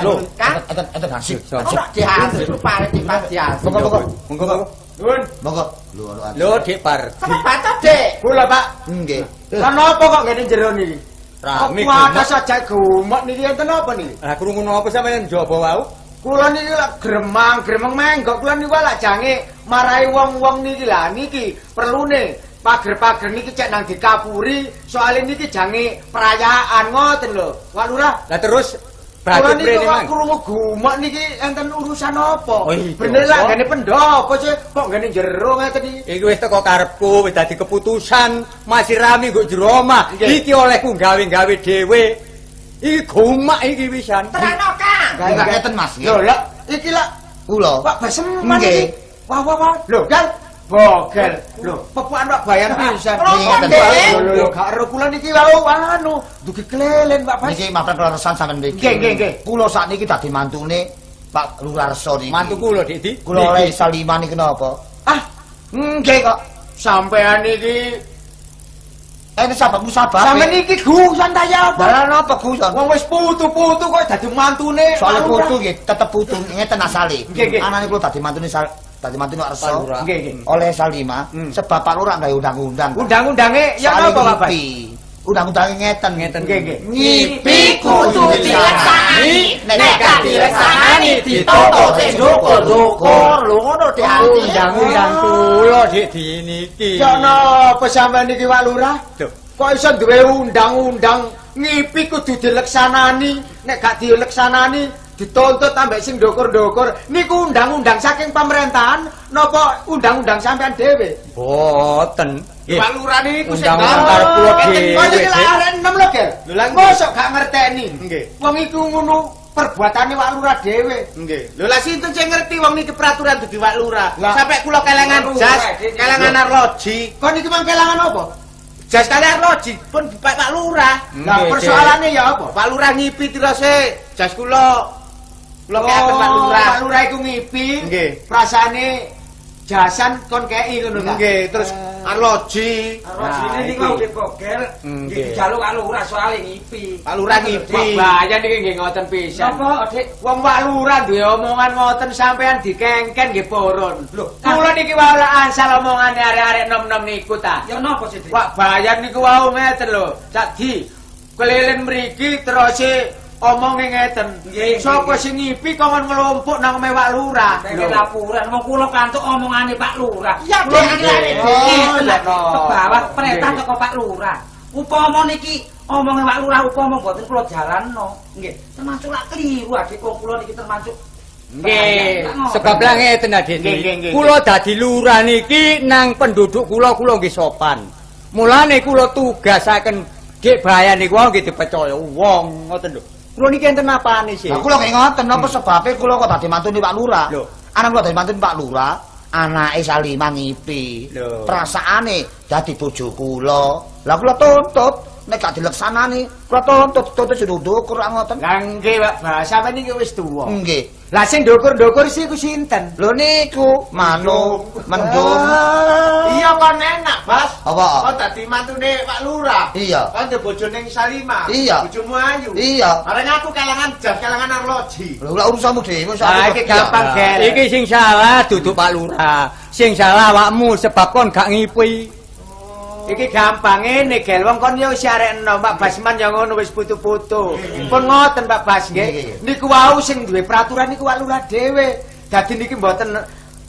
Lho, Kang. Eten eten hasil. Ora dihasil rupane tipas dihasil. Monggo monggo. Monggo, monggo. Nuwun. Monggo. Lho lho. Lho, Dik Par. Baca, Dek. Kula, Pak. Nggih. Lah napa kok ngene jero niki? Rame Kok saja gumek niki enten apa niki? Lah krungu napa sampeyan njaba wau? Kula niki lak gremang, gremeng menggok kula niku lak jange marai wong-wong niki lah niki perlune pager-pager niki cek nang dikapuri soalnya niki jange perayaan ngoten lho. Wak Lurah. Lah terus Badhe Kula niki prene kok mang. krungu gumak niki enten urusan apa? Oh. Bener lah gane pendopo sih kok gane jero ngeten iki. Iki wis teko karepku, wis dadi keputusan. Masih rame nggo jero omah. Iki olehku gawe-gawe dhewe. Iki gumak iki wisan. Terano, Kang. Kae ngeten Mas. Lho lah iki lah Kula. Pak Basem Nggih. Wah wah wah. Lho, Gal. Bogel. Lho, pepuan Pak Bayan pisan. Ngeten. Lho lho lho, gak ero kula niki wau anu, dugi kelelen Pak Bas. Niki matur keleresan sampean mriki. Nggih, nggih, nggih. Kula sakniki dadi mantune Pak Lurarso niki. Mantu kula, Dik. Di. Kula oleh Salima niki napa? Ah, nggih kok. Sampean iki Eh ini sahabatmu sahabat. sampean iki gusan ta ya apa? Dalan apa Guyon? Wong wis putu-putu kok dadi mantune. Soale putu nggih tetep putu ngeten asale. Anane kula dadi mantune sal dadi Arso. Pak Lurah. Nggih, nggih. Oleh Salima Hmm. sebab Pak Lurah gawe undang-undang. Undang-undange ya Saling apa Pak. Undang-undange ngeten. Ngeten. Nggih, nggih. Ngipi kudu dilaksanani, nek gak dilaksanani ditutup sing dukur-dukur. Lho ngono diarti. Undang-undang kula, Dik, di niki. Ya napa sampean niki Pak Lurah? Kok iso duwe undang-undang ngipi kudu dileksanani, nek gak dileksanani dituntut ambek sing ndukur-ndukur. Niku undang-undang saking pemerintahan napa undang-undang sampean dhewe? Boten. Nggih. Pak Lurah niku sing karep kula dhewe. Kok iki laren enem lho, nggih. Mosok gak ngerteni. Nggih. Wong iku ngono perbuatane Pak Lurah dhewe. Nggih. Lho lah sinten sing ngerti wong niki peraturan dudu Pak Lurah. Sampai kula kelengan Lurah, jas, Dik. kelengan arloji. Kok niki mang kelangan apa? Jas kali arloji pun Pak Lurah. Lah persoalane ya apa? Pak Lurah ngipi tirose jas kula. Kula keaken Pak Lurah. Oh, Pak Lurah iku ngipi. Nggih. Perasaane jasan kon kei ngono ta. Nggih, terus arloji. Nah, ini mau dipogel, Nggih. dijaluk kalau ora soalnya ngipi. Pak Lurah ngipi. Pak Bayan iki nggih ngoten pisan. Napa, Dik? Wong Pak Lurah duwe omongan ngoten sampean dikengken nggih purun. Lho, kula niki wae ansal omongane arek-arek nom-nom niku ta. Ya napa sih, Dik? Pak Bayan niku wau ngeten lho. Dadi keliling mriki terus omonge ngeten. Sapa sing ngipi kongkon ngelompok nang omahe Pak Lurah. Dene laporan wong kula kantuk omongane Pak Lurah. Ya, Oh, no. ke bawah perintah teko Pak Lurah. Upama niki omonge Pak Lurah upama mboten kula jalanno. Nggih, termasuk lak keliru adik wong kula niki termasuk Nggih. Sebab lah ngeten Adik. Kula dadi lurah niki nang penduduk kula kula nggih sopan. Mulane kula tugasaken Dik Bayan niku nggih dipercaya wong ngoten lho. Kula niki enten apane sih? Lah kula nggih ngoten napa sebabe kula kok dadi mantune Pak Lurah. Lho. Anak kula dadi mantune Pak Lurah, anake Salima ngipi. Lho. Perasaane dadi bojo kula. Lah kula tuntut nek gak dileksanani, kula tuntut tuntut sedudukur ngoten. Lah nggih, Pak. Bah, sampean niki wis tuwa. Nggih. Lah sing ndukur-ndukur sih iku sinten? Lho niku manuk mendung. Iya kon enak, Bas. Apa? Kon dadi mantune Pak Lurah. Iya. Kon de bojone Salima. Iya. Bojomu ayu. Iya. Bareng aku kelangan jas, kelangan arloji. Lho lah urusanmu dhewe wis Ah, aku iki kok- gampang, iya. Gel. Iki sing salah duduk Pak Lurah. Sing salah awakmu sebab kon gak ngipi. Iki gampang ngene, Gel. Wong kon arek enom, Pak Basman ya ngono wis putu-putu. Pun ngoten, Pak Bas Nggih. Niku wau sing duwe peraturan niku Lurah dhewe. Dadi niki mboten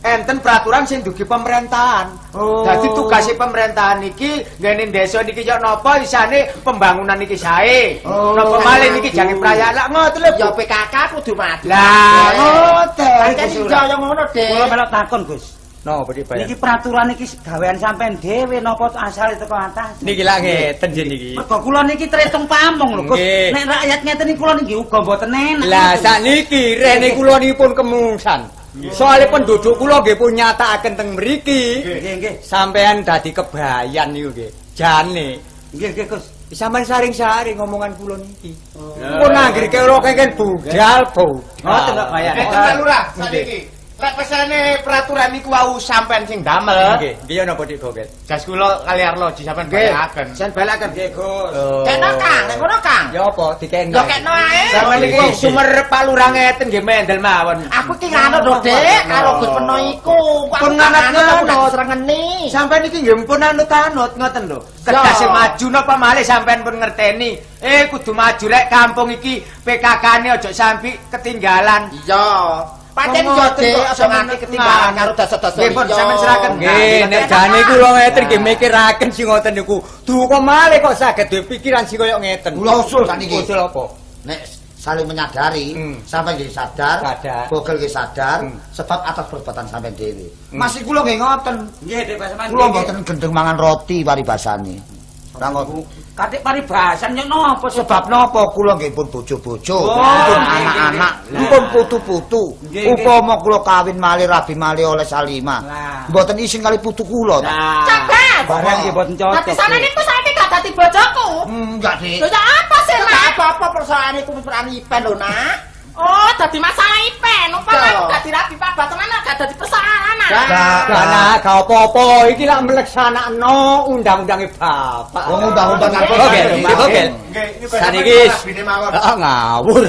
enten peraturan sing dugi pemerintahan. Oh. Dadi tugasé pemerintahan niki ngene desa niki yo napa isane pembangunan niki sae. Oh. Napa malih niki jange prayaan lak ngoten lho. Ya PKK kudu mati. Lah ngoten. Pancen iya ya ngono, Dik. Kula melok takon, Gus. Napa Bayan? Niki peraturan niki gawean sampean dhewe napa asal itu kok atas? Niki lak ngeten jen niki. Mergo kula niki terhitung pamong lho, Gus. Nggih. Nek rakyat ngeten iki kula niki uga mboten enak. Lah sakniki rene kula niki pun kemungsan. Soale penduduk kula nggih pun nyatakaken teng mriki. Nggih, nggih. Sampean dadi kebayan niku nggih. Jane Nggih, nggih, Gus. Sampeyan saring-saring ngomongan kula niki. Pun anggere kira kengken budal budal. Ngoten Pak Bayan. Eh, Lurah, sakniki. Lek pesane peraturan niku wau sampean sing damel. Nggih, piye napa Dik Boget? Jas kula kali arloji sampean Nggih. bayakaken. Sen balaken. Nggih, Gus. Kena Kang, nek ngono Kang. Ya apa dikengken? Yo kekno ae. Sampe niki wong sumer Pak Lurah ngeten nggih mendel mawon. Aku ki nganut lho, Dik, karo Gus Peno iku. Pun ndak serengeni. Sampai niki nggih pun anut-anut ngoten lho. Kedase maju napa malih sampean pun ngerteni. Eh kudu maju rek kampung iki PKK-ne aja sampai ketinggalan. Iya. Pancen yo, aja ketinggalan karo dasa-dasa. Nggih, pun, sampean serahken. Nggih, nek jane kula ngeten nggih mikiraken sing ngoten niku. Duh kok malih kok saged duwe pikiran sing kaya ngeten. Kula usul sakniki. Usul apa? Nek saling menyadari Hmm. sampai nggih sadar, Sadar. Bogel nggih sadar Hmm. sebab atas perbuatan sampean dhewe. Hmm. Masih kula nggih ngoten. Nggih, Dek Basaman. Kula mboten gendeng mangan roti paribasane. Ora ngoten. Katik paribasan yo napa Sebab napa kula nggih pun bojo-bojo, Oh, pun anak-anak, pun putu-putu. Upama kula kawin malih rabi malih oleh Salimah. Lah. Mboten isin kali putu kula. barang nggih boten cocok. Dadi sana niku saiki gak dadi bojoku. Hmm, enggak, Dik. Lho ya apa sih, Nek Mak? apa-apa persoalan iku peran Ipen lho, Nak. Oh, dadi masalah ipen. Aku dadi rabi babat tenan gak dadi persoalan. Nak. Gak, Karena gak apa-apa, iki lak mleksanakno undang-undange bapak. Wong undang-undang? Bogel, Nggih, bogel. Nggih, niku Saniki. Ah, ngawur.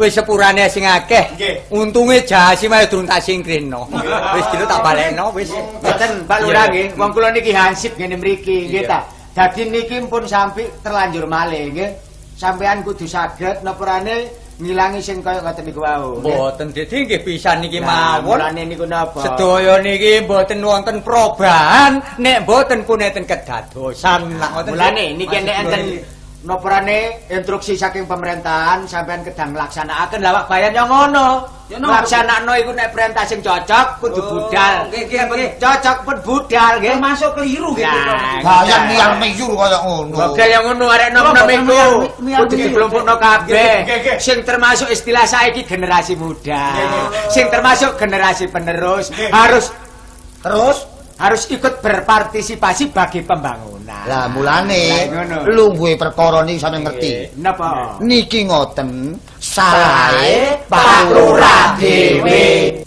Wis sepurane sing akeh. Untunge jasi mah durung tak singkrino. Wis kira tak balekno wis. Mboten Pak Lurah nggih, wong kula niki hansip ngene mriki nggih ta. Dadi niki pun sampai terlanjur malih nggih. Sampean kudu saged napa rane ngilangi sing kaya ngoten niku wau. Mboten dadi nggih pisan niki mawon. mulane niku napa? Sedaya niki mboten wonten perubahan nek mboten puneten kedadosan. Mulane niki nek enten niki. napa rane instruksi saking pemerintahan sampean kedang nglaksanaken lawak bayan yang ngono. Nglaksanakno iku nek perintah sing cocok kudu Oh, budal. nggih. Cocok pun budal nggih. Termasuk keliru gitu. Bayan niang meyur kaya ngono. Bogel yang ngono arek nom-nom iku yang- yang- kudu yang- dikelompokno Nggih, kabeh. Sing termasuk istilah saiki generasi muda. Sing termasuk generasi penerus harus Terus harus ikut berpartisipasi bagi pembangunan. lah mulane lungguhe perkara niki sampeyan ngerti. Napa? Niki ngoten salahe Pak Lurah dhewe.